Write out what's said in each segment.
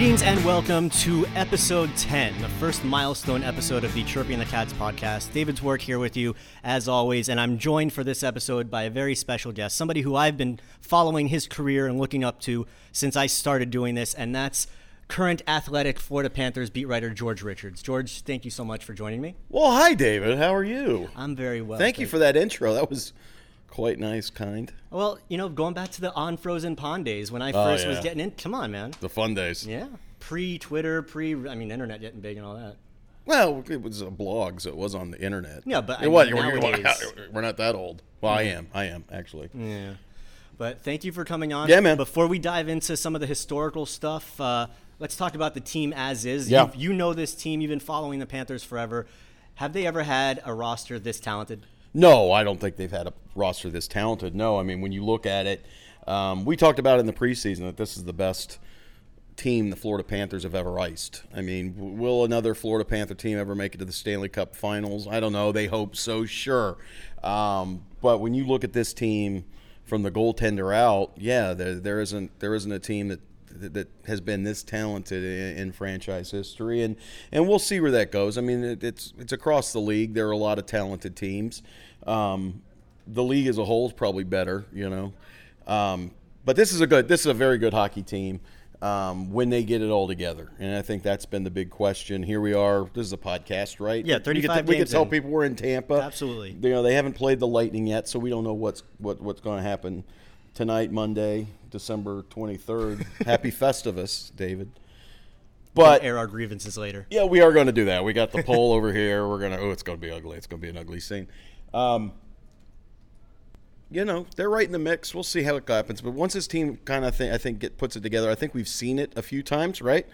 Greetings and welcome to episode 10, the first milestone episode of the Chirping the Cats podcast. David Dwork here with you, as always, and I'm joined for this episode by a very special guest, somebody who I've been following his career and looking up to since I started doing this, and that's current athletic Florida Panthers beat writer George Richards. George, thank you so much for joining me. Well, hi, David. How are you? I'm very well. Thank you for that intro. That was quite nice, kind. Well, you know, going back to the on frozen pond days when I first was Oh, yeah. getting in. Come on, man. The fun days. Yeah. Pre Twitter, pre, I mean, internet getting big and all that. Well, it was a blog, so it was on the internet. Yeah, but I it was. mean, we're, nowadays- we're not that old. Well, I am. I am actually. Yeah. But thank you for coming on. Yeah, man. Before we dive into some of the historical stuff, uh, let's talk about the team as is. Yeah. You've- You know this team. You've been following the Panthers forever. Have they ever had a roster this talented? No, I don't think they've had a roster this talented. No, I mean when you look at it, um, we talked about in the preseason that this is the best team the Florida Panthers have ever iced. I mean, will another Florida Panther team ever make it to the Stanley Cup Finals? I don't know. They hope so, sure. Um, but when you look at this team from the goaltender out, yeah, there, there isn't there isn't a team that that that has been this talented in, franchise history, and and we'll see where that goes. I mean, it, it's it's across the league. There are a lot of talented teams. Um, the league as a whole is probably better, you know. Um, but this is a good, this is a very good hockey team um, when they get it all together, and I think that's been the big question. Here we are. This is a podcast, right? Yeah, We 35 could, we could tell in. people we're in Tampa. Absolutely. You know, they haven't played the Lightning yet, so we don't know what's what what's going to happen tonight, Monday, December twenty third. Happy Festivus, David. But air our grievances later. yeah, we are going to do that. We got the pole over here. We're going to. Oh, it's going to be ugly. It's going to be an ugly scene. Um, you know, they're right in the mix. We'll see how it happens. But once this team kind of, think, I think, get, puts it together, I think we've seen it a few times, right?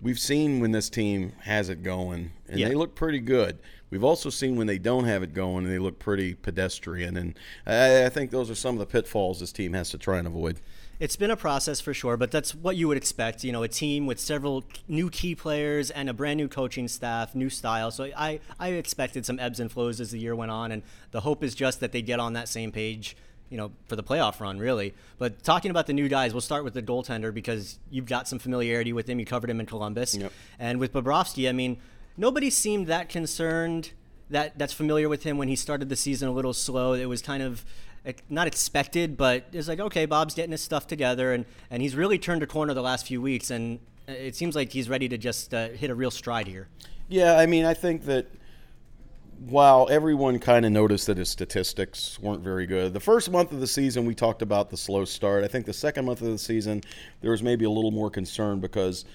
We've seen when this team has it going, and Yeah. they look pretty good. We've also seen when they don't have it going, and they look pretty pedestrian. And I, I think those are some of the pitfalls this team has to try and avoid. It's been a process for sure, but that's what you would expect. You know, a team with several new key players and a brand new coaching staff, new style. So I, I expected some ebbs and flows as the year went on, and the hope is just that they get on that same page. You know, for the playoff run, really. But talking about the new guys, we'll start with the goaltender because you've got some familiarity with him. You covered him in Columbus, Yep. and with Bobrovsky. I mean, nobody seemed that concerned that that's familiar with him when he started the season a little slow. It was kind of not expected, but it's like okay, Bob's getting his stuff together, and and he's really turned a corner the last few weeks, and it seems like he's ready to just uh, hit a real stride here. Yeah, I mean, I think that while everyone kind of noticed that his statistics weren't very good, the first month of the season we talked about the slow start. I think the second month of the season there was maybe a little more concern because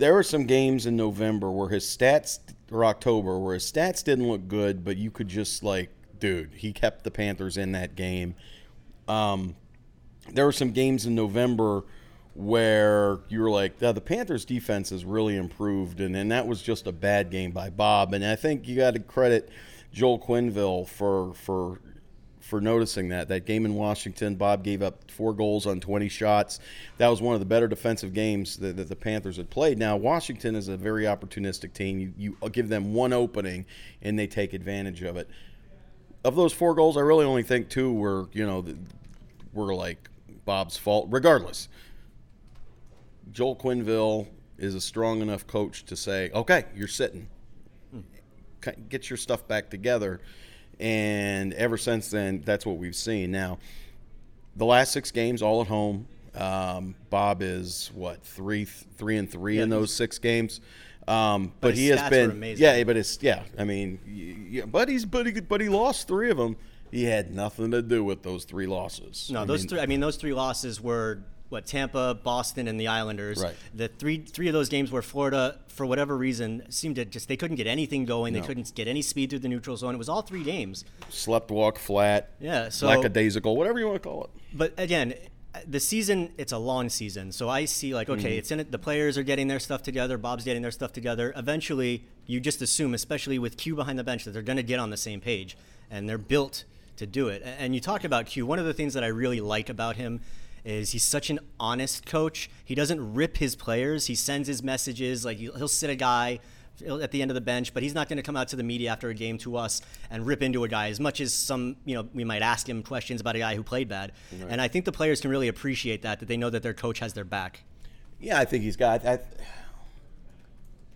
there were some games in November where his stats or October where his stats didn't look good, but you could just like, dude, he kept the Panthers in that game. Um, there were some games in November where you were like, "Yeah, the Panthers' defense has really improved, and, and that was just a bad game by Bob. And I think you got to credit Joel Quenneville for for for noticing that that game in Washington. Bob gave up four goals on 20 shots. That was one of the better defensive games that, that the Panthers had played. Now Washington is a very opportunistic team. You, you give them one opening, and they take advantage of it. Of those four goals, I really only think two were you know were like Bob's fault. Regardless, Joel Quenneville is a strong enough coach to say, "Okay, you're sitting. Get your stuff back together." And ever since then, that's what we've seen. Now, the last six games, all at home. Um, Bob is what three, three and three in those six games. Um, but, his he has been, yeah, but it's yeah. I mean, yeah, but he's but he, but he lost three of them. He had nothing to do with those three losses. No, I those mean, three. I mean, those three losses were what Tampa, Boston, and the Islanders. Right. The three three of those games where Florida, for whatever reason, seemed to just they couldn't get anything going. They couldn't get any speed through the neutral zone. It was all three games. slept walk flat. Yeah, so- lackadaisical, whatever you want to call it. But again, the season it's a long season, so I see like okay, mm-hmm. it's in it. The players are getting their stuff together. Bob's getting their stuff together. Eventually, you just assume, especially with Q behind the bench, that they're going to get on the same page, and they're built to do it. And you talk about Q. One of the things that I really like about him is he's such an honest coach. He doesn't rip his players. He sends his messages. Like he'll sit a guy at the end of the bench, but he's not going to come out to the media after a game to us and rip into a guy as much as some, you know, we might ask him questions about a guy who played bad. And I think the players can really appreciate that, that they know that their coach has their back. Yeah, I think he's got. I,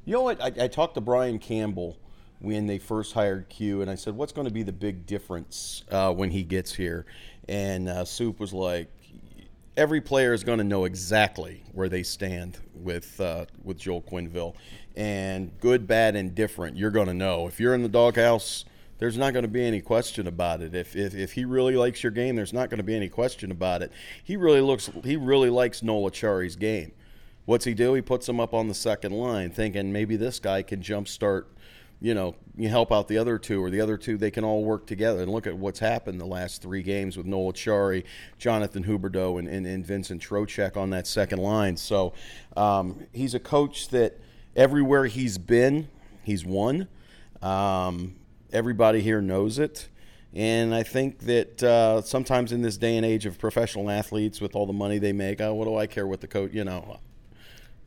you know what? I, I talked to Brian Campbell when they first hired Q, and I said, "What's going to be the big difference uh, when he gets here?" And uh, Soup was like, "Every player is going to know exactly where they stand with uh, with Joel Quenneville, and good, bad, and different. You're going to know if you're in the doghouse." There's not going to be any question about it. If, if, if he really likes your game, there's not going to be any question about it. He really looks. He really likes Noel Acciari's game. What's he do? He puts him up on the second line, thinking maybe this guy can jumpstart you know, you help out the other two, or the other two, they can all work together. And look at what's happened the last three games with Noel Acciari, Jonathan Huberdeau, and, and, and, Vincent Trocheck on that second line. So um, he's a coach that everywhere he's been, he's won. Um, everybody here knows it. And I think that uh, sometimes in this day and age of professional athletes with all the money they make, oh, what do I care what the coach, you know?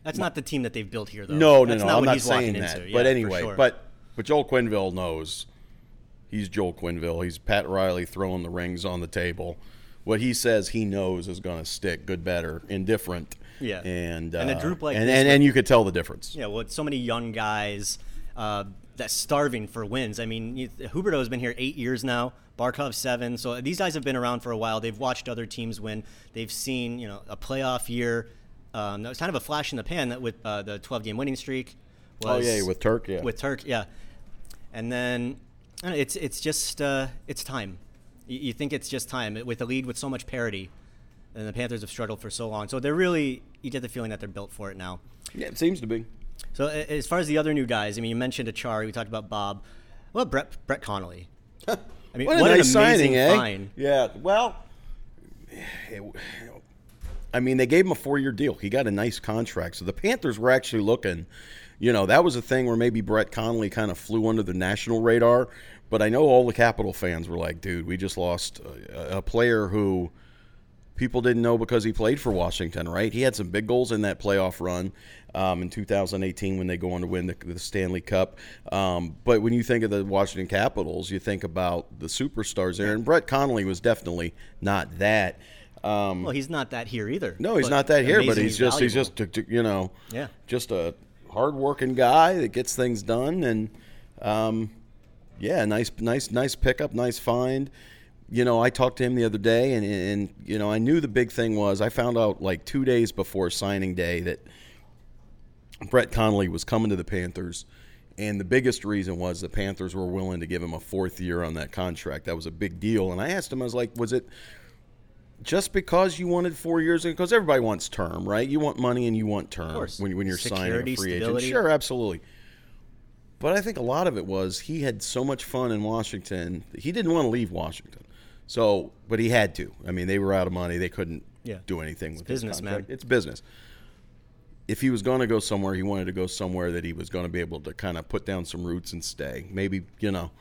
That's not the team that they've built here, though. No, That's no, no. Not I'm not not saying that. Into. but Yeah, anyway, sure. but but Joel Quenneville knows he's Joel Quenneville. He's Pat Riley throwing the rings on the table. What he says he knows is going to stick, good, better, indifferent. Yeah. and And a uh, group like and, this and, and you could tell the difference. Yeah, with so many young guys uh, that's starving for wins. I mean, you- Huberdeau has been here eight years now. Barkov seven. So these guys have been around for a while. They've watched other teams win. They've seen you know a playoff year. Um, that was kind of a flash in the pan that with uh, the 12 game winning streak. Oh yeah, with Turk, yeah. with Turk, yeah. And then know, it's it's just uh, it's time. You, you think it's just time with a lead with so much parity, and the Panthers have struggled for so long. So they're really you get the feeling that they're built for it now. yeah, it seems to be. So as far as the other new guys, I mean, you mentioned Acciari. We talked about Bob. Well, Brett Brett Connolly. I mean, what what an amazing signing, eh? Yeah. Well, it- I mean, they gave him a four-year deal. He got a nice contract. So the Panthers were actually looking. You know, that was a thing where maybe Brett Connolly kind of flew under the national radar. But I know all the Capital fans were like, "Dude, we just lost a, a player who." people didn't know because he played for Washington, right? He had some big goals in that playoff run um, in 2018 when they go on to win the, the Stanley Cup. Um, but when you think of the Washington Capitals, you think about the superstars there, and Brett Connolly was definitely not that. Um, Well, he's not that here either. no, he's not that here, but he's just he's just you know Yeah. just a hardworking guy that gets things done, and um, yeah, nice nice nice pickup, nice find. You know, I talked to him the other day, and and you know, I knew the big thing was I found out like two days before signing day that Brett Connolly was coming to the Panthers. And the biggest reason was the Panthers were willing to give him a fourth year on that contract. That was a big deal. And I asked him, I was like, was it just because you wanted four years? Because everybody wants term, right? You want money and you want term when, when you're Security, signing a free stability. agent. Sure, absolutely. But I think a lot of it was he had so much fun in Washington. He didn't want to leave Washington. So, but he had to. I mean, they were out of money. They couldn't Yeah. do anything with business, man. It's business. If he was going to go somewhere, he wanted to go somewhere that he was going to be able to kind of put down some roots and stay. Maybe you know,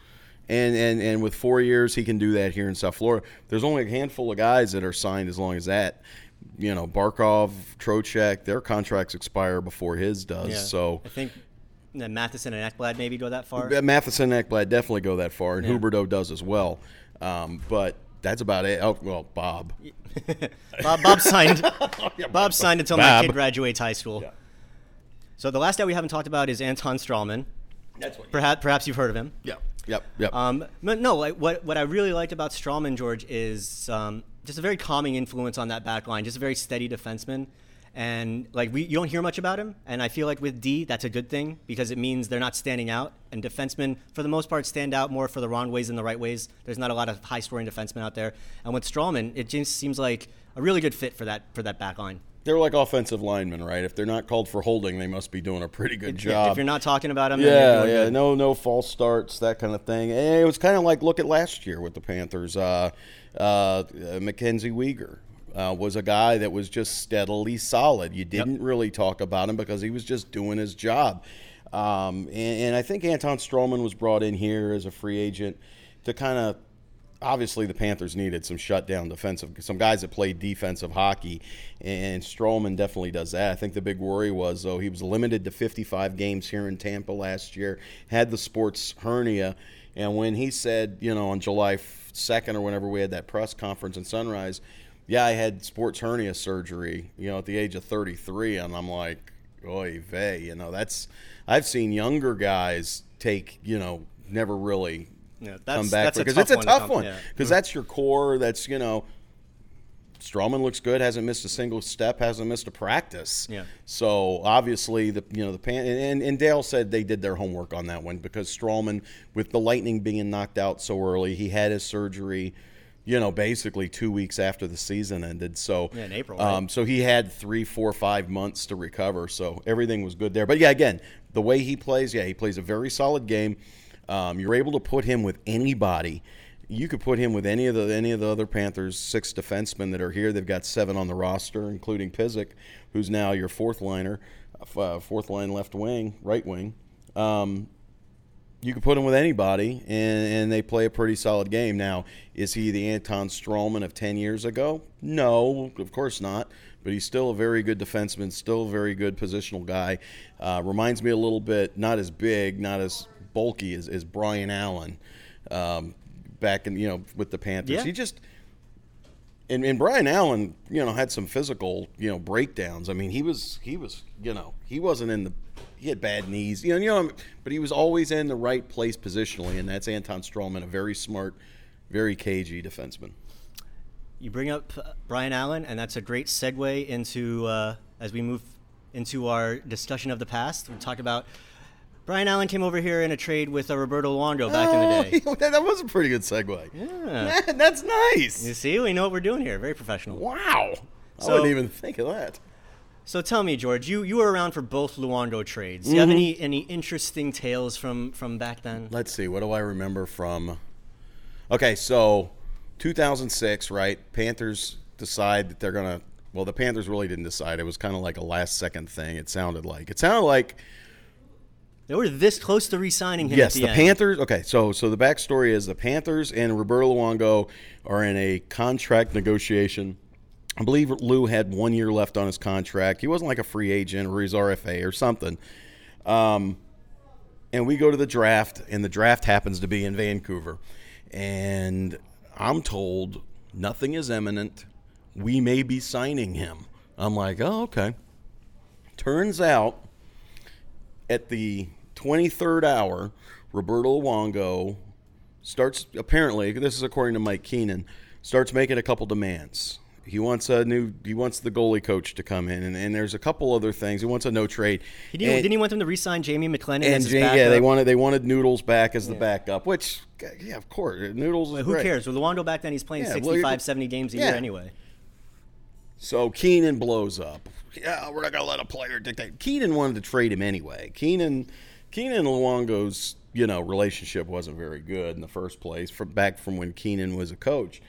and and and with four years, he can do that here in South Florida. There's only a handful of guys that are signed as long as that. You know, Barkov, Trocheck, their contracts expire before his does. Yeah. So I think Matheson and Ekblad maybe go that far. Matheson and Ekblad definitely go that far, and Yeah. Huberdeau does as well. Um, but that's about it. Oh, well, Bob. Bob, Bob signed. Bob signed until my kid graduates high school. So the last guy we haven't talked about is Anton Stralman. That's what. Perhaps, perhaps you've heard of him. Yep. Yep. Yep. Um, but no, like, what what I really liked about Stralman, George, is um, just a very calming influence on that back line. Just a very steady defenseman, and like we you don't hear much about him. And I feel like with D, that's a good thing because it means they're not standing out. And defensemen, for the most part, stand out more for the wrong ways than the right ways. There's not a lot of high scoring defensemen out there. And with Stralman, it just seems like a really good fit for that for that back line. They're like offensive linemen, right? If they're not called for holding, they must be doing a pretty good job. if you're not talking about them, yeah, yeah, good. no, no false starts, that kind of thing. And it was kind of like look at last year with the Panthers. Uh, uh, Mackenzie Weegar uh, was a guy that was just steadily solid. You didn't really talk about him because he was just doing his job. Um, and, and I think Anton Stralman was brought in here as a free agent to kind of obviously the Panthers needed some shutdown defensive, some guys that played defensive hockey, and Stralman definitely does that. I think the big worry was though he was limited to 55 games here in Tampa last year, had the sports hernia, and when he said, you know, on July 2nd or whenever we had that press conference in Sunrise. yeah, I had sports hernia surgery, you know, at the age of 33, and I'm like, oy vey, you know, that's I've seen younger guys take, you know, never really Yeah, come that's- back that's a because it's a tough come- one yeah. because that's your core. That's you know, Stralman looks good, hasn't missed a single step, hasn't missed a practice. Yeah. So obviously the you know the pan and, and Dale said they did their homework on that one because Stralman, with the Lightning being knocked out so early, he had his surgery. You know, basically two weeks after the season ended. So Yeah, in April, Um, so he had three, four, five months to recover. So everything was good there. But yeah, again, the way he plays, yeah, he plays a very solid game. Um, you're able to put him with anybody. You could put him with any of the any of the other Panthers six defensemen that are here. They've got seven on the roster, including Pysyk, who's now your fourth liner, uh, fourth line left wing, right wing. Um, you could put him with anybody, and, and they play a pretty solid game. Now, is he the Anton Stralman of 10 years ago? No, of course not. But he's still a very good defenseman, still a very good positional guy. Uh, reminds me a little bit, not as big, not as bulky as, as Bryan Allen um, back in, you know, with the Panthers. Yeah. He just. And, and Bryan Allen, you know, had some physical, you know, breakdowns. I mean, he was, he was, you know, he wasn't in the, he had bad knees, you know, you know, but he was always in the right place positionally, and that's Anton Stralman, a very smart, very cagey defenseman. You bring up uh, Bryan Allen, and that's a great segue into uh, as we move into our discussion of the past. We'll talk about Bryan Allen came over here in a trade with uh, Roberto Luongo back in the day. Oh, that was a pretty good segue. Yeah. Man, that's nice. You see, we know what we're doing here. Very professional. Wow. I So- wouldn't even think of that. So tell me, George, you, you were around for both Luongo trades. Do you Mm-hmm. have any, any interesting tales from, from back then? Let's see. What do I remember from? Okay, so 2006, right? Panthers decide that they're gonna. Well, the Panthers really didn't decide. It was kind of like a last second thing. It sounded like. It sounded like They were this close to re-signing him. yes, the, the. Panthers. Okay, so so the backstory is the Panthers and Roberto Luongo are in a contract negotiation. I believe Lou had one year left on his contract. He wasn't like a free agent or he's RFA or something. Um, and we go to the draft, and the draft happens to be in Vancouver. And I'm told nothing is imminent. We may be signing him. I'm like, oh, okay. Turns out, at the 23rd hour, Roberto Luongo starts, apparently, this is according to Mike Keenan, starts making a couple demands. He wants a new. He wants the goalie coach to come in, and, and there's a couple other things. He wants a no trade. He didn't, And- didn't he want them to re-sign Jamie McLennan and as yeah, they wanted they wanted Noodles back as the backup, which yeah, of course, Noodles is Who great. cares? With Luongo back then, he's playing Yeah, 65, you're- 70 games a yeah. year anyway. So Keenan blows up. Yeah, we're not gonna let a player dictate. Keenan wanted to trade him anyway. Keenan, Keenan and Luongo's you know relationship wasn't very good in the first place. From back from when Keenan was a coach.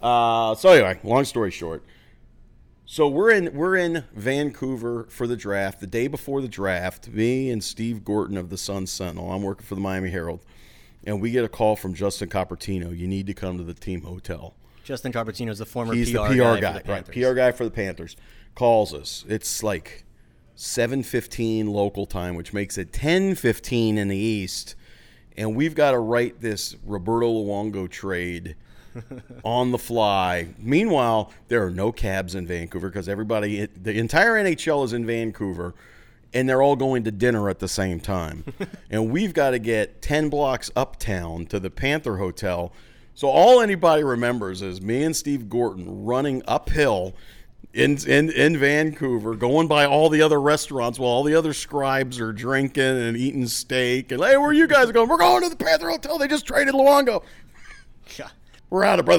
Uh, so anyway, long story short. So we're in we're in Vancouver for the draft. The day before the draft, me and Steve Gorten of the Sun Sentinel. I'm working for the Miami Herald, and we get a call from Justin Copertino. You need to come to the team hotel. Justin Copertino is the former He's PR, the PR guy, guy, for the right? PR guy for the Panthers calls us. It's like 7:15 local time, which makes it 10:15 in the East, and we've got to write this Roberto Luongo trade on the fly. Meanwhile, there are no cabs in Vancouver because everybody, the entire NHL is in Vancouver. And they're all going to dinner at the same time. and we've got to get 10 blocks uptown to the Panther Hotel. So all anybody remembers is me and Steve Gorten running uphill in, in, in Vancouver, going by all the other restaurants while all the other scribes are drinking and eating steak. And, hey, where are you guys going? We're going to the Panther Hotel. They just traded Luongo Yeah. we're out of breath.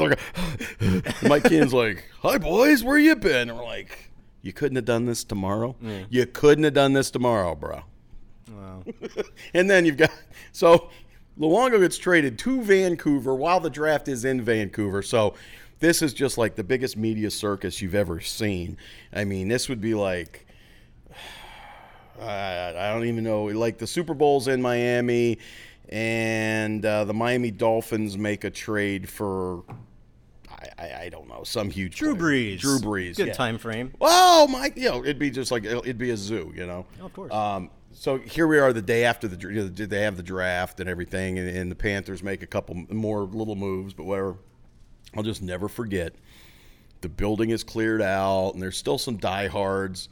Go- Mike Keenan's like, "Hi boys, where you been?" And we're like, "You couldn't have done this tomorrow. You couldn't have done this tomorrow, bro." Wow. And then you've got so Luongo gets traded to Vancouver while the draft is in Vancouver. So this is just like the biggest media circus you've ever seen. I mean, this would be like I, I don't even know. Like the Super Bowl's in Miami, and uh, the Miami Dolphins make a trade for I, I, don't know some huge Drew player. Brees. Drew Brees. Good yeah. time frame. Oh my! You know, it'd be just like it'd be a zoo. You know. Of course. Um, so here we are, the day after the you know, they have the draft and everything, and, and the Panthers make a couple more little moves, but whatever. I'll just never forget. The building is cleared out, and there's still some diehards,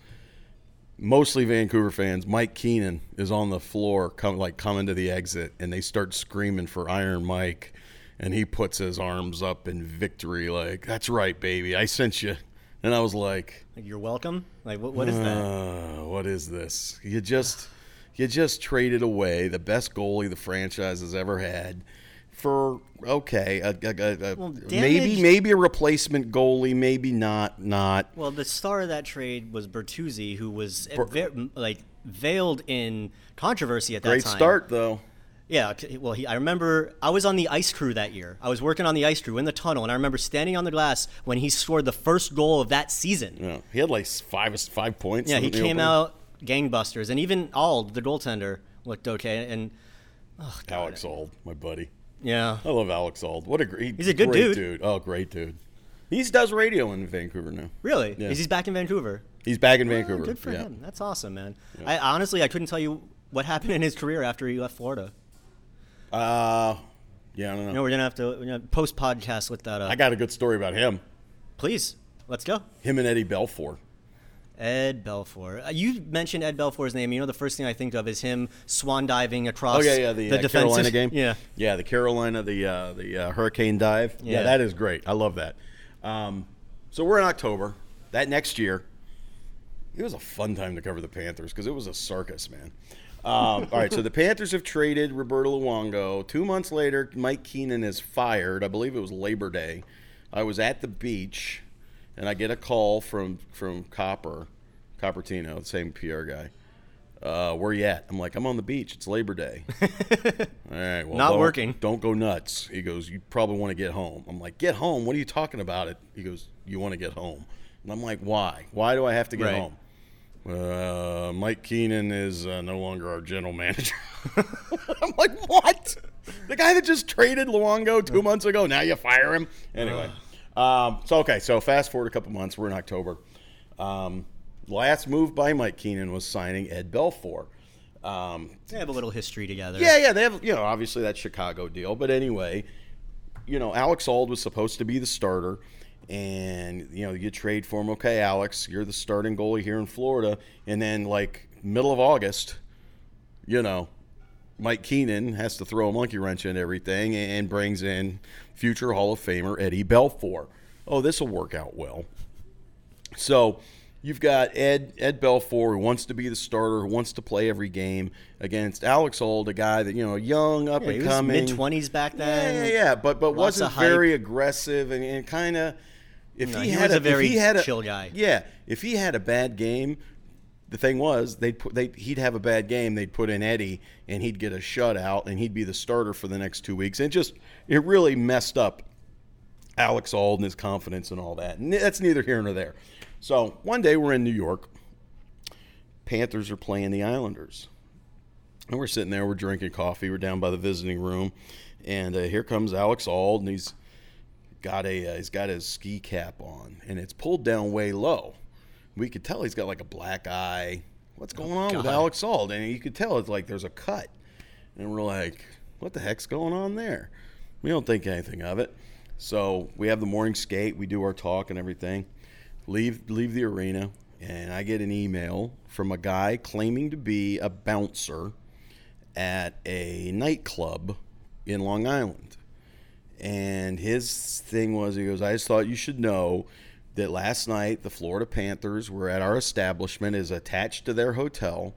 mostly Vancouver fans. Mike Keenan is on the floor, come like coming to the exit, and they start screaming for Iron Mike, and he puts his arms up in victory, like "That's right, baby, I sent you." And I was like, you're welcome. Like, what, what is that? uh, what is this? You just you just traded away the best goalie the franchise has ever had for okay, a, a, a, Well, maybe maybe a replacement goalie, maybe not not. Well, the star of that trade was Bertuzzi, who was ve- like veiled in controversy at that Great time. Great start though. Yeah, well, he, I remember I was on the ice crew that year. I was working on the ice crew in the tunnel, and I remember standing on the glass when he scored the first goal of that season. Yeah, he had like five five points. Yeah, he came opening. out gangbusters, and even Auld, the goaltender, looked okay. And oh, Alex Auld, my buddy. Yeah, I love Alex Auld. What a great He's a good great dude. Oh, great dude. He does radio in Vancouver now. really, Yeah. is he back in Vancouver? He's back in Oh, Vancouver. good for yeah. him. That's awesome, man. I honestly I couldn't tell you what happened in his career after he left Florida. Uh, yeah, I don't know. Know, we're gonna have to post podcast with that. Uh, I got a good story about him. please, let's go. Him and Eddie Belfour. Ed Belfour. Uh, you mentioned Ed Belfour's name. You know, the first thing I think of is him swan diving across. Oh yeah, yeah, the, uh, Carolina game. Yeah, yeah, the Carolina, the uh, the uh, hurricane dive. Yeah. Yeah. that is great. I love that. Um, so we're in October. That next year, it was a fun time to cover the Panthers because it was a circus, man. Um, all right, so the Panthers have traded Roberto Luongo. Two months later, Mike Keenan is fired. I believe it was Labor Day. I was at the beach, and I get a call from from Copper, Copertino, the same PR guy. Uh, where you at? I'm like, I'm on the beach. It's Labor Day. All right, well, Not don't- working. Don't go nuts. He goes, you probably want to get home. I'm like, get home? What are you talking about? It. He goes, you want to get home? And I'm like, why? Why do I have to get Right. home? Uh, Mike Keenan is uh, no longer our general manager. I'm like, what? The guy that just traded Luongo two months ago. Now you fire him? Anyway, um, so okay. So fast forward a couple months. We're in October. Um, last move by Mike Keenan was signing Ed Belfour. Um, they have a little history together. yeah, yeah, they have you know obviously that Chicago deal, but anyway, you know Alex Auld was supposed to be the starter, and you know you trade for him. Okay, Alex, you're the starting goalie here in Florida, and then like middle of August, you know, Mike Keenan has to throw a monkey wrench in everything and brings in future Hall of Famer Eddie Belfour. Oh, this will work out well. So you've got Ed Ed Belfour who wants to be the starter, who wants to play every game against Alex Auld, a guy that you know, young, up Yeah, and was coming, mid twenties back then. yeah, yeah, but but Lots wasn't very aggressive and, and kind of. If No, he, he had was a if very he had a, chill guy. Yeah, if he had a bad game, the thing was they'd put they he'd have a bad game. They'd put in Eddie, and he'd get a shutout, and he'd be the starter for the next two weeks. And just it really messed up Alex Auld and his confidence and all that. And that's neither here nor there. So one day we're in New York. Panthers are playing the Islanders. And we're sitting there, we're drinking coffee, we're down by the visiting room, and uh, here comes Alex Auld and he's got a uh, he's got his ski cap on, and it's pulled down way low. We could tell he's got like a black eye. What's oh, going on with Alex Auld? And you could tell it's like there's a cut, and we're like, what the heck's going on there? We don't think anything of it. So we have the morning skate, we do our talk and everything. Leave leave the arena, and I get an email from a guy claiming to be a bouncer at a nightclub in Long Island. And his thing was, he goes, I just thought you should know that last night the Florida Panthers were at our establishment, is attached to their hotel,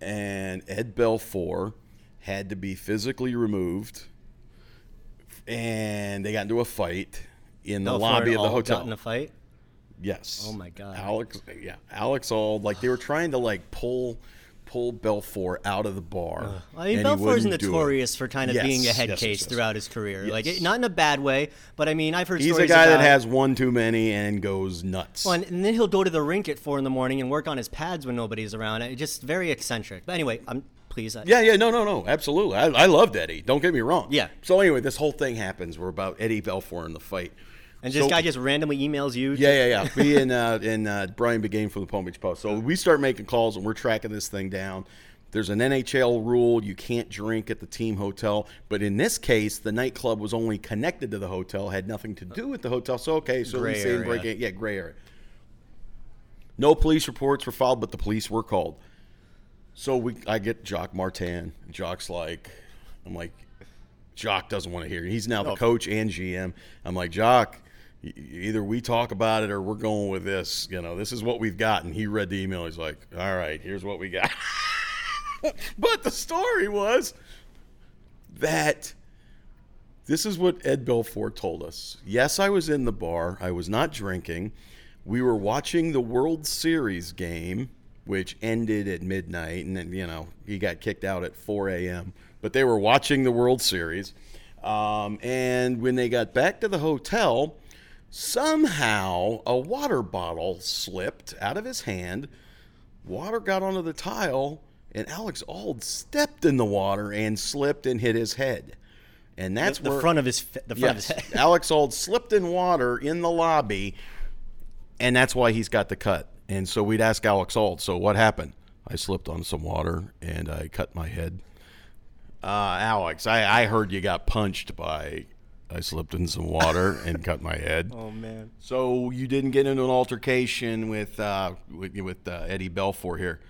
and Ed Belfour had to be physically removed, and they got into a fight in the Belfour lobby of the hotel. Got in a fight. Yes. Oh my God. Alex, yeah, Alex Auld, like they were trying to like pull pull Belfour out of the bar. I mean, and he Belfour's wouldn't do it. notorious for kind of Yes, being a head yes, case yes, throughout his career. Like, it, not in a bad way, but I mean, I've heard stories. He's a guy that has one too many and goes nuts. Well, and, and then he'll go to the rink at four in the morning and work on his pads when nobody's around. It just very eccentric. But anyway, I'm please. I, Yeah, yeah, no, no, no, absolutely. I, I loved Eddie. Don't get me wrong. Yeah. So anyway, this whole thing happens. We're about Eddie Belfour in the fight. And this So- guy just randomly emails you. to- Yeah, yeah, yeah. Me and uh, and uh, Brian Biggane from the Palm Beach Post. So we start making calls and we're tracking this thing down. There's an NHL rule you can't drink at the team hotel, but in this case, the nightclub was only connected to the hotel, had nothing to do with the hotel. So okay, so Gray area. break it, yeah, gray area. No police reports were filed, but the police were called. So we, I get Jacques Martin. Jacques's like, I'm like, Jacques doesn't want to hear. it. He's now the coach and GM. I'm like, Jacques, either we talk about it or we're going with this. You know, this is what we've got. And he read the email. He's like, all right, here's what we got. but the story was that this is what Ed Belfour told us. Yes, I was in the bar. I was not drinking. We were watching the World Series game, which ended at midnight, and then you know he got kicked out at 4 a.m. But they were watching the World Series, um, and when they got back to the hotel, somehow a water bottle slipped out of his hand. Water got onto the tile, and Alex Auld stepped in the water and slipped and hit his head. And that's the where front of his the front yes, of his head. Alex Auld slipped in water in the lobby, and that's why he's got the cut. And so we'd ask Alex Auld, so what happened? I slipped on some water and I cut my head. Uh, Alex, I, I heard you got punched by. I slipped in some water and cut my head. Oh man. So you didn't get into an altercation with uh, with, with uh, Eddie Belfour here.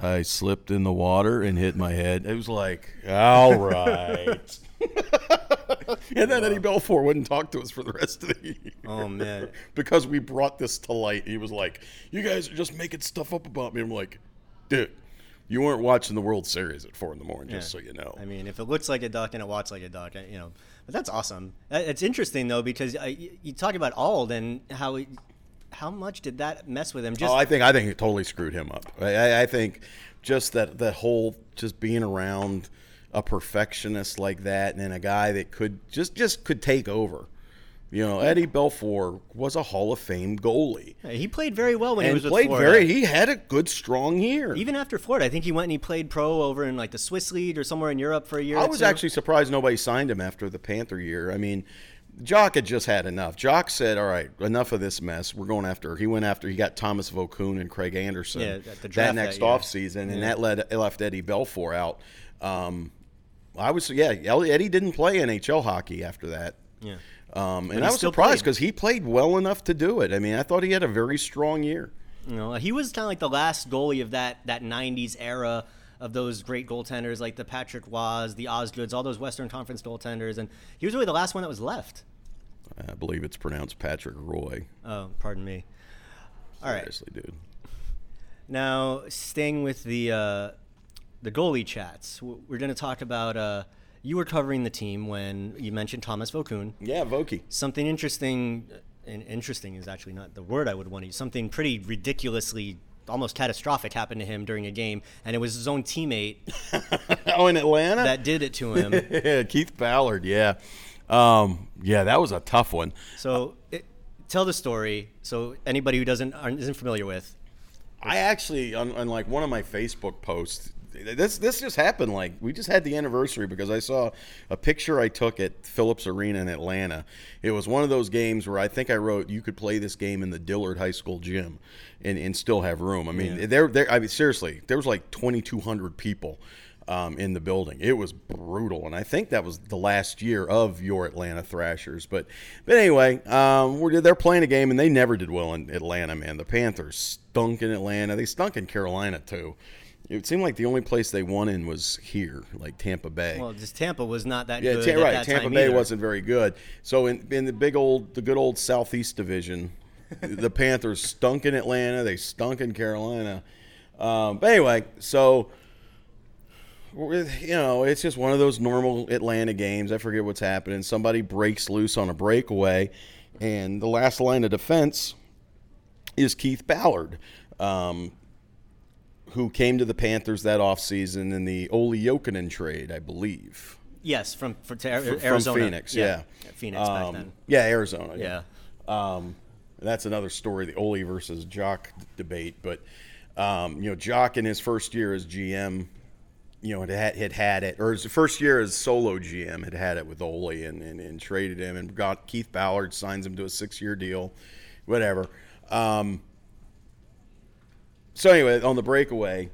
I slipped in the water and hit my head. It was like, all right. and then Eddie Belfour wouldn't talk to us for the rest of the year. Oh man. because we brought this to light. He was like, "You guys are just making stuff up about me." I'm like, "Dude, you weren't watching the World Series at four in the morning, just so you know." I mean, if it looks like a duck and it walks like a duck, you know. But that's awesome. Uh, It's interesting though because uh, you, talk about Auld and how he, how much did that mess with him? Just oh, I think I think it totally screwed him up. I, I, think just that that whole just being around a perfectionist like that, and a guy that could just just could take over. You know, Eddie Belfour was a Hall of Fame goalie he played very well when he and was with played Florida. very. He had a good, strong year. Even after Florida, I think he went and he played pro over in like the Swiss league or somewhere in Europe for a year. I was two. actually surprised nobody signed him after the Panther year. I mean, Jacques had just had enough. Jacques said, "All right, enough of this mess. We're going after." He went after. He got Thomas Vokoun and Craig Anderson Yeah, that next that offseason, and that led left Eddie Belfour out. Um, I was yeah, Eddie didn't play NHL hockey after that. Yeah. Um, and I was surprised because he played well enough to do it. I mean, I thought he had a very strong year. You know, he was kind of like the last goalie of that that '90s era of those great goaltenders, like the Patrick Waz, the Osgoods, all those Western Conference goaltenders, and he was really the last one that was left. I believe it's pronounced Patrick Roy. Oh, pardon me. All right. Seriously, dude. Now, staying with the uh, the goalie chats, we're going to talk about. Uh, you were covering the team when you mentioned Thomas Vokoun. Yeah, Vokey. Something interesting, and interesting is actually not the word I would want to use. Something pretty ridiculously, almost catastrophic happened to him during a game, and it was his own teammate oh, in Atlanta. that did it to him. yeah, Keith Ballard. Yeah, um, yeah, that was a tough one. So, it, tell the story. So anybody who doesn't isn't familiar with. I actually, on, on like one of my Facebook posts, this this just happened. Like we just had the anniversary because I saw a picture I took at Philips Arena in Atlanta. It was one of those games where I think I wrote you could play this game in the Dillard High School gym and, and still have room. I mean, there there. I mean, seriously, there was like twenty two hundred people. Um, in the building, it was brutal, and I think that was the last year of your Atlanta Thrashers. But, but anyway, um, they're playing a game, and they never did well in Atlanta. Man, the Panthers stunk in Atlanta. They stunk in Carolina too. It seemed like the only place they won in was here, like Tampa Bay. Well, just Tampa was not that yeah, good. Ta- at right. Tampa Bay either. wasn't very good. So in, in the big old, the good old Southeast Division, the Panthers stunk in Atlanta. They stunk in Carolina. Um, but anyway, so you know, it's just one of those normal Atlanta games. I forget what's happening. Somebody breaks loose on a breakaway, and the last line of defense is Keith Ballard, um, who came to the Panthers that offseason in the Olli Jokinen trade, I believe. Yes, from for, to Arizona. From Phoenix, yeah. Phoenix back Um, then. Yeah, Arizona. Yeah. Um, that's another story, the Ole versus Jacques debate. But, um, you know, Jacques in his first year as GM, you know, had had, had had it, or his first year as solo GM had had it with Ole and, and, and traded him and got Keith Ballard, signs him to a six year deal, whatever. Um, so anyway, on the breakaway,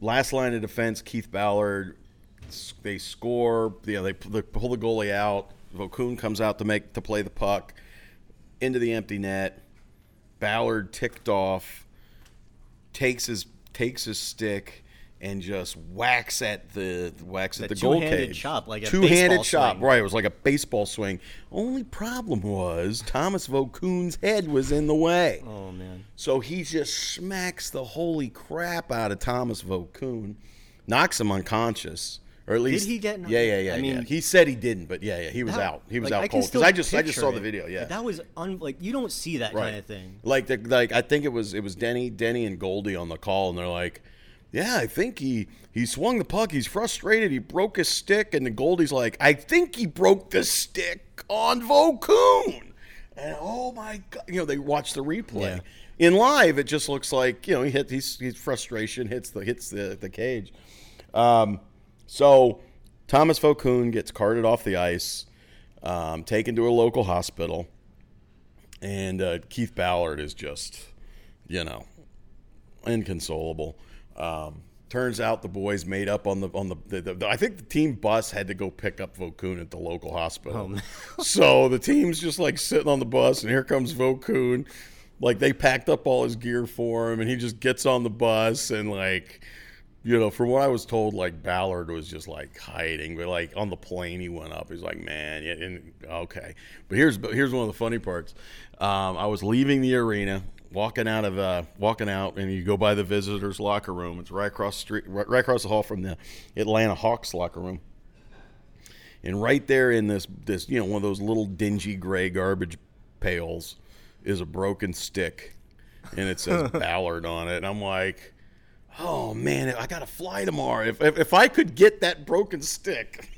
last line of defense, Keith Ballard. They score. You know, they, they pull the goalie out. Vokoun comes out to make to play the puck into the empty net. Ballard ticked off, takes his takes his stick and just whacks at the whacks at the, goal cage. chop, like a two-handed chop. swing. Right, it was like a baseball swing. Only problem was Thomas Vokoun's head was in the way. Oh man. So he just smacks the holy crap out of Thomas Vokoun, knocks him unconscious. Or at least he get knocked- Yeah, yeah, yeah. I mean- yeah. he said he didn't, but yeah, yeah, he was That- out. He was like, out I cold. Because I just, I just saw the video. Yeah, that was un- like you don't see that kind of thing. like, the, like I think it was it was Denny, Denny and Goldie on the call, and they're like, "Yeah, I think he he swung the puck. He's frustrated. He broke his stick." And the Goldie's like, "I think he broke the stick on Vokoun." And oh my god, you know they watch the replay. In live, it just looks like you know he hit he's, he's frustration hits the hits the the cage. Um, so Thomas Vokoun gets carted off the ice, um, taken to a local hospital and uh, Keith Ballard is just, you know, inconsolable. Um, turns out the boys made up on the on the, the, the- I think the team bus had to go pick up Vokoun at the local hospital. so the team's just like sitting on the bus, and here comes Vokoun. Like they packed up all his gear for him, and he just gets on the bus and like. You know, from what I was told, like Ballard was just like hiding, but like on the plane he went up. He's like, man, yeah, and, okay. But here's but here's one of the funny parts. Um, I was leaving the arena, walking out of uh, walking out, and you go by the visitors' locker room. It's right across the street, right, right across the hall from the Atlanta Hawks locker room. And right there in this this you know one of those little dingy gray garbage pails is a broken stick, and it says Ballard on it. And I'm like, oh man, I got to fly tomorrow. If, if if I could get that broken stick.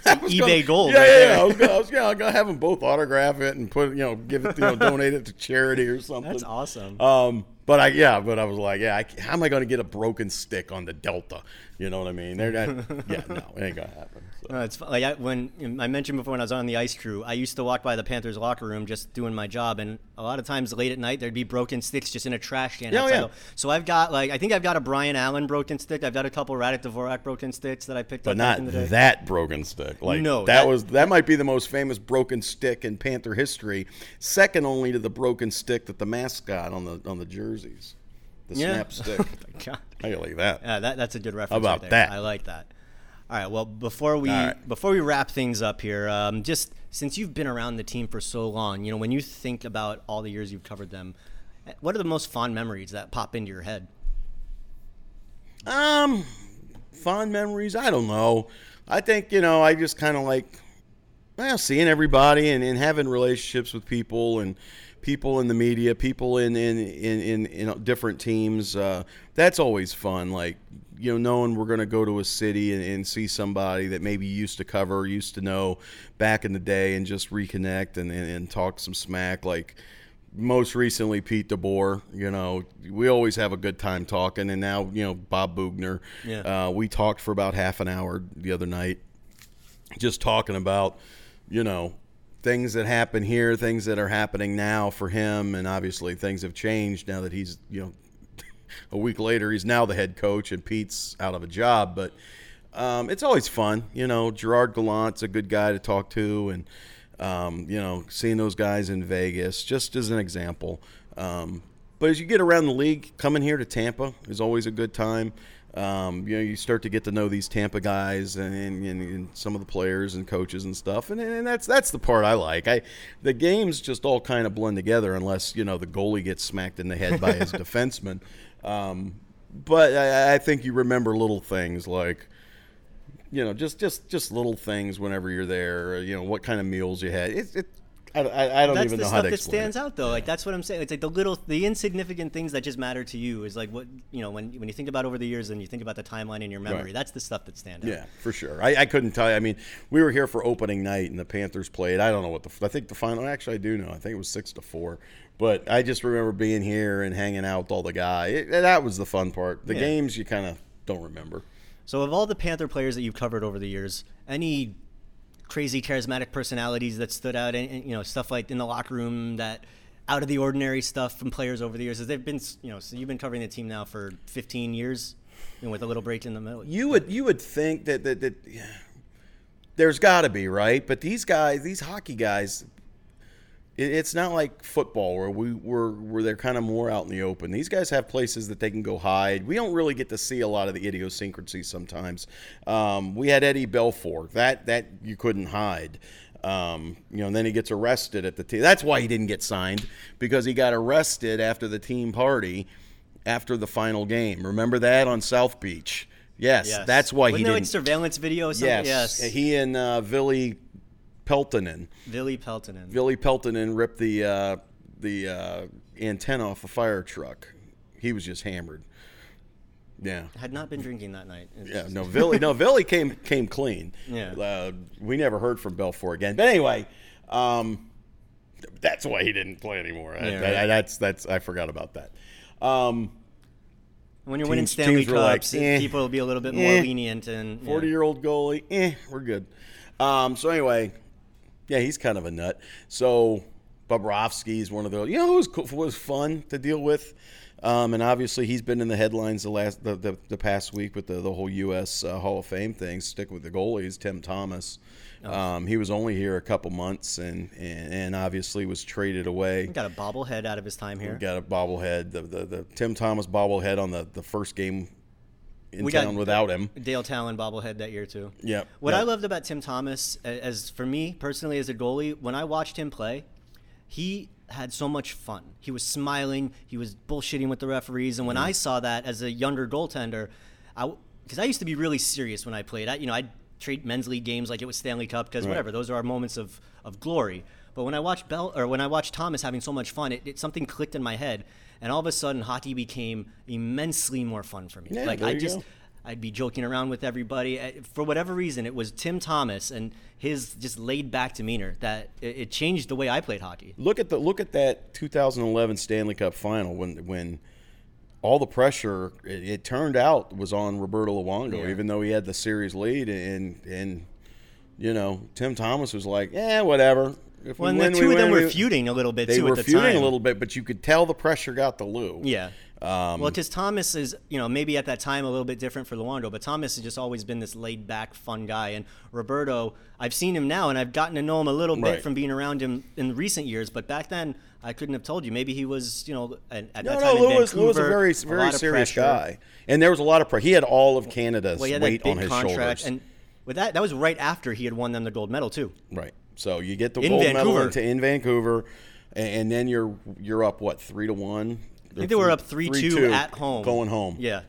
EBay gold Yeah, right yeah. I was, gonna, I was gonna, I'm gonna have them both autograph it and put, you know, give it, you know, donate it to charity or something. That's awesome. Um, but I yeah, but I was like, yeah, I, how am I going to get a broken stick on the Delta? You know what I mean? They're not, yeah, no, it ain't gonna happen. So. No, it's like I, when I mentioned before when I was on the ice crew, I used to walk by the Panthers locker room just doing my job, and a lot of times late at night there'd be broken sticks just in a trash can. Outside yeah. Oh, so I've got like I think I've got a Bryan Allen broken stick. I've got a couple Radek Dvorak broken sticks that I picked But up But not in the day. that broken stick. Like No, that, that- was that might be the most famous broken stick in Panther history, second only to the broken stick that the mascot on the on the jerseys, the Yeah. snap stick. Gotta like that. Yeah, that, that's a good reference. about right there. that? I like that. All right. Well, before we right. before we wrap things up here, um, just since you've been around the team for so long, you know, when you think about all the years you've covered them, what are the most fond memories that pop into your head? Um, fond memories. I don't know. I think you know. I just kind of like, well, seeing everybody and, and having relationships with people and people in the media, people in in in in, in different teams. Uh, that's always fun. Like you know, knowing we're going to go to a city and, and see somebody that maybe you used to cover, used to know back in the day, and just reconnect and, and, and talk some smack. Like most recently Pete DeBoer. You know, we always have a good time talking, and now you know Bob Boughner. Yeah. Uh, we talked for about half an hour the other night, just talking about you know things that happen here, things that are happening now for him, and obviously things have changed now that he's you know a week later he's now the head coach and Pete's out of a job, but. Um, it's always fun, you know. Gerard Gallant's a good guy to talk to, and um, you know, seeing those guys in Vegas, just as an example. Um, but as you get around the league, coming here to Tampa is always a good time. Um, you know, you start to get to know these Tampa guys and, and, and some of the players and coaches and stuff, and, and that's that's the part I like. I the games just all kind of blend together, unless you know the goalie gets smacked in the head by his defenseman. Um, but I, I think you remember little things like you know, just just just little things whenever you're there. You know, what kind of meals you had. It, it I, I, I don't That's even the know stuff how to that stands it. out, though. Like that's what I'm saying. It's like the little, the insignificant things that just matter to you. Is like what you know when when you think about over the years and you think about the timeline in your memory. Right. That's the stuff that stands out. Yeah, for sure. I, I couldn't tell you. I mean, we were here for opening night, and the Panthers played. I don't know what the. I think the final. Actually, I do know. I think it was six to four. But I just remember being here and hanging out with all the guys. That was the fun part. The Yeah. games you kind of don't remember. So, of all the Panther players that you've covered over the years, any crazy charismatic personalities that stood out, and, and, you know, stuff like in the locker room that out of the ordinary stuff from players over the years? as they've been, you know, so you've been covering the team now for 15 years. know, with a little break in the middle. You would you would think that that, that yeah, there's got to be right, but these guys, these hockey guys, it's not like football where we were where they're kind of more out in the open. These guys have places that they can go hide. We don't really get to see a lot of the idiosyncrasies sometimes. Um, we had Eddie Belfour that that you couldn't hide. Um, you know, and then he gets arrested at the team. That's why he didn't get signed because he got arrested after the team party after the final game. Remember that on South Beach? Yes, Yes. that's why Wasn't he didn't. like surveillance video or something? yes, Yes. he and uh, Ville Peltonen. Ville Peltonen. Ville Peltonen ripped the uh, the uh, antenna off a fire truck. He was just hammered. Yeah. Had not been drinking that night. It's Yeah, just- no, Ville, no, Ville came came clean. Yeah. uh, we never heard from Belfour again. But anyway, um, that's why he didn't play anymore. I- Yeah, I- right. that's that's I forgot about that. Um, When you're winning Teams- Stanley teams were like, Cups, eh, people will be a little bit more eh, lenient and. Forty year old goalie, eh, we're good. Um, so anyway, yeah, he's kind of a nut. So Bobrovsky's one of those. You know, who was cool, was fun to deal with. Um, and obviously, he's been in the headlines the last the, the, the past week with the, the whole U.S. Uh, Hall of Fame thing. Stick with the goalies, Tim Thomas. Oh. Um, he was only here a couple months, and, and and obviously was traded away. Got a bobblehead out of his time here. Got a bobblehead, the, the the Tim Thomas bobblehead on the, the first game in We got- town without him. Dale Tallon bobblehead that year too. Yep. What I loved about Tim Thomas, as for me personally as a goalie, when I watched him play, he had so much fun. He was smiling. He was bullshitting with the referees. And when Mm-hmm. I saw that as a younger goaltender, I because I used to be really serious when I played. I, you know, I'd treat men's league games like it was Stanley Cup because Right. whatever, those are our moments of of glory. But when I watched Bell or when I watched Thomas having so much fun, it, it something clicked in my head, and all of a sudden hockey became immensely more fun for me. Yeah, like I just. go. I'd be joking around with everybody. Uh, For whatever reason, it was Tim Thomas and his just laid back demeanor that it, it changed the way I played hockey. Look at the look at that 2011 Stanley Cup final when when all the pressure it, it turned out was on Roberto Luongo, Yeah. even though he had the series lead, and and you know Tim Thomas was like, yeah, whatever. If Well, and win, the we two of them win, were we-" feuding a little bit They too were at the feuding time. a little bit, but you could tell the pressure got the Lou. Yeah. Um, well, because Thomas is, you know, maybe at that time a little bit different for Luongo, but Thomas has just always been this laid back, fun guy. And Roberto, I've seen him now, and I've gotten to know him a little bit Right. from being around him in recent years. But back then, I couldn't have told you. Maybe he was, you know, at, at no, that no, time in Lou was, Lou was a very very of serious pressure. guy, and there was a lot of pressure. He had all of Canada's Well, weight on his shoulders. and with that, that was right after he had won them the gold medal too. Right. So you get the In gold medal Vancouver. into in Vancouver, and, and then you're you're up what three to one. I think they were up three-two at home, going home. Yeah,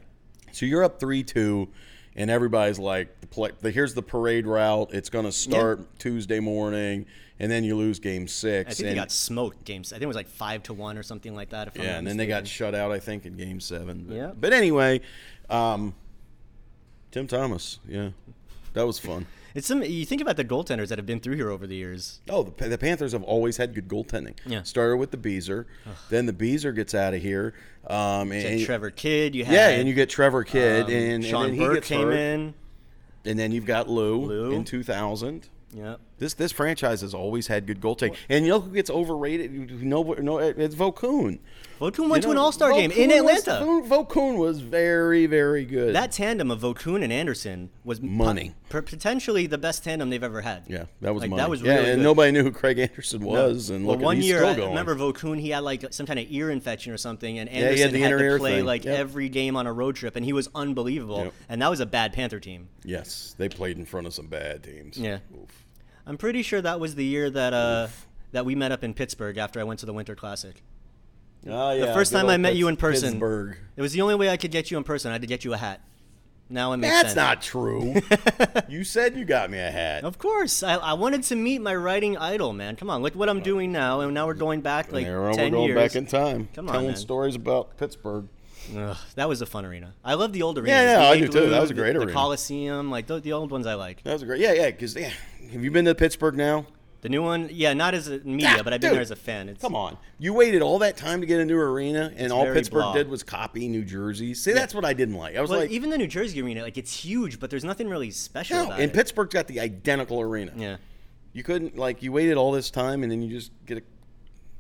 So you're up three two, and everybody's like, the play, the, "Here's the parade route. It's going to start Tuesday morning, and then you lose game six. I think and, they got smoked games. I think it was like five to one or something like that. Yeah, and then they got shut out. I think in game seven. But, Yeah. But anyway, um, Tim Thomas. Yeah, that was fun. It's some. You think about the goaltenders that have been through here over the years. Oh, the, the Panthers have always had good goaltending. Yeah. Started with the Beezer, then the Beezer gets out of here. Um, You and Trevor Kidd. You had yeah, and you get Trevor Kidd, um, and, Sean and then he Burke came hurt. in. and then you've got Lou, Lou. in 2000. Yep. This this franchise has always had good goaltending, and you know who gets overrated? You know, no, it's Vokoun. Vokoun went You to an All Star game in Vokoun was- Atlanta. Vokoun was very, very good. That tandem of Vokoun and Anderson was Money. p- potentially the best tandem they've ever had. yeah, that was like, money. That was yeah, really and good. nobody knew who Craig Anderson was, and well, look, one year, I remember Vokoun. He had like some kind of ear infection or something, and he had Anderson the had, to play thing. like Yep. every game on a road trip, and he was unbelievable. Yep. And that was a bad Panther team. Yes, they played in front of some bad teams. Yeah. Oof. I'm pretty sure that was the year that uh, that we met up in Pittsburgh after I went to the Winter Classic. Oh, yeah, The first time I met you in person. Pittsburgh. It was the only way I could get you in person. I had to get you a hat. Now it makes sense. That's sense. not true. you said you got me a hat. Of course, I, I wanted to meet my writing idol, man. Come on, look what I'm doing now, and now we're going back like There, we're ten going years. back in time, Come on, telling man. stories about Pittsburgh. Ugh, that was a fun arena. I love the old arenas. Yeah, yeah, the I do too. That was a the- great the, arena. Coliseum, like the, the old ones, I like. That was a great. Yeah, yeah. Because yeah, have you been to Pittsburgh now? The new one, yeah, not as a media, Ah, but I've been dude, there as a fan. It's, Come on, you waited all that time to get a new arena, and all Pittsburgh blah. did was copy New Jersey. See, that's what I didn't like. I was Well, like, even the New Jersey arena, like it's huge, but there's nothing really special no. And it. Pittsburgh's got the identical arena. yeah, You couldn't like you waited all this time, and then you just get a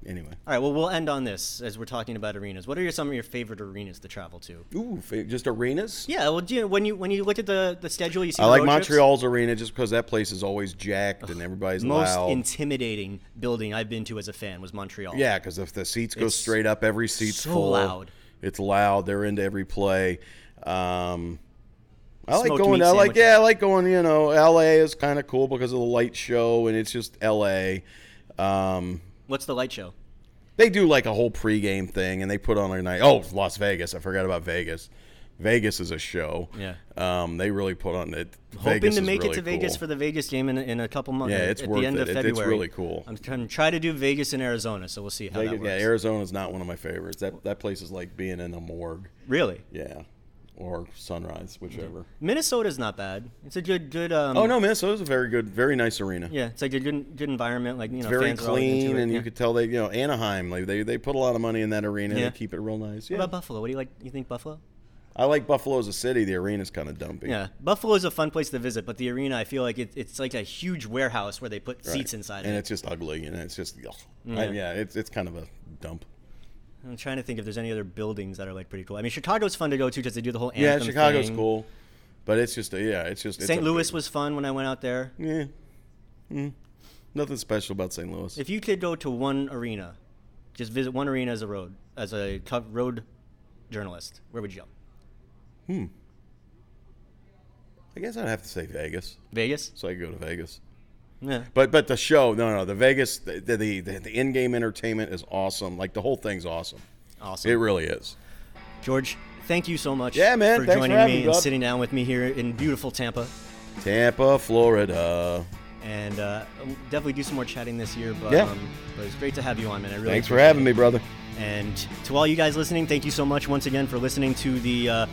anyway. All right. Well, we'll end on this as we're talking about arenas. What are your, some of your favorite arenas to travel to? Ooh, fa- just arenas. Yeah. Well, do you, when you when you look at the the schedule, you see I like road trips? Montreal's arena just because that place is always jacked and everybody's loud. Most loud. intimidating building I've been to as a fan was Montreal. Yeah, because if the seats go It's straight up, every seat's so full. loud. It's loud. They're into every play. Um, I like going. I like yeah, I like going. You know, L.A. is kind of cool because of the light show, and it's just L.A. Um, What's the light show? they do like a whole pregame thing, and they put on a night. Oh, Las Vegas! I forgot about Vegas. Vegas is a show. Yeah. Um, they really put on it. Hoping Vegas to make really it to Vegas cool. for the Vegas game in, in a couple months. Yeah, it's at worth the end it. of It- it's really cool. I'm trying to try to do Vegas and Arizona, so we'll see how Vegas, that yeah, works. Arizona's not one of my favorites. That that place is like being in a morgue. really, Yeah, or Sunrise, whichever. Minnesota's not bad. It's a good good. Um, Oh no, Minnesota's a very good, very nice arena. Yeah, it's like a good good environment. Like you know, very fans are into clean, and yeah. you could tell they, you know, Anaheim, like they, they put a lot of money in that arena. Yeah. They keep it real nice. What about Buffalo? What do you like? You think Buffalo? I like Buffalo as a city. The arena's kind of dumpy. Yeah, Buffalo is a fun place to visit, but the arena, I feel like it, it's like a huge warehouse where they put Right. seats inside. It. And it. it's just ugly, and it's just. Yeah. I- yeah, it's it's kind of a dump. I'm trying to think if there's any other buildings that are like pretty cool. I mean, Chicago's fun to go to because they do the whole anthem Yeah, Chicago's thing. cool, but it's just, a, yeah, it's just. it's St. a Louis was fun when I went out there. Yeah. Mm. Nothing special about St. Louis. If you could go to one arena, just visit one arena as a road as a road journalist, where would you go? hmm. I guess I'd have to say Vegas, Vegas. so I could go to Vegas. Yeah. But but the show, no, no, the Vegas, the the, the, the in-game entertainment is awesome. Like the whole thing's awesome. Awesome. It really is. George, thank you so much. Yeah, man, for thanks joining having me me, and sitting down with me here in beautiful Tampa. Tampa, Florida. And uh, definitely do some more chatting this year. But, Yeah. um, but it's great to have you on, man. I really Thanks for having it. me, brother. And to all you guys listening, thank you so much once again for listening to the uh,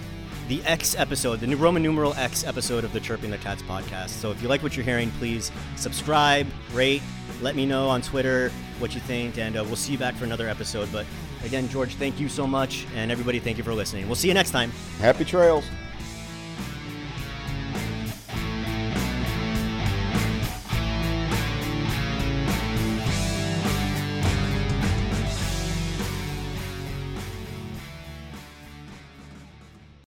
the X episode, the new Roman numeral X episode of the Chirping the Cats podcast. So if you like what you're hearing, please subscribe, rate, let me know on Twitter what you think, and uh, we'll see you back for another episode. But again, George, thank you so much, and everybody, thank you for listening. We'll see you next time. Happy trails.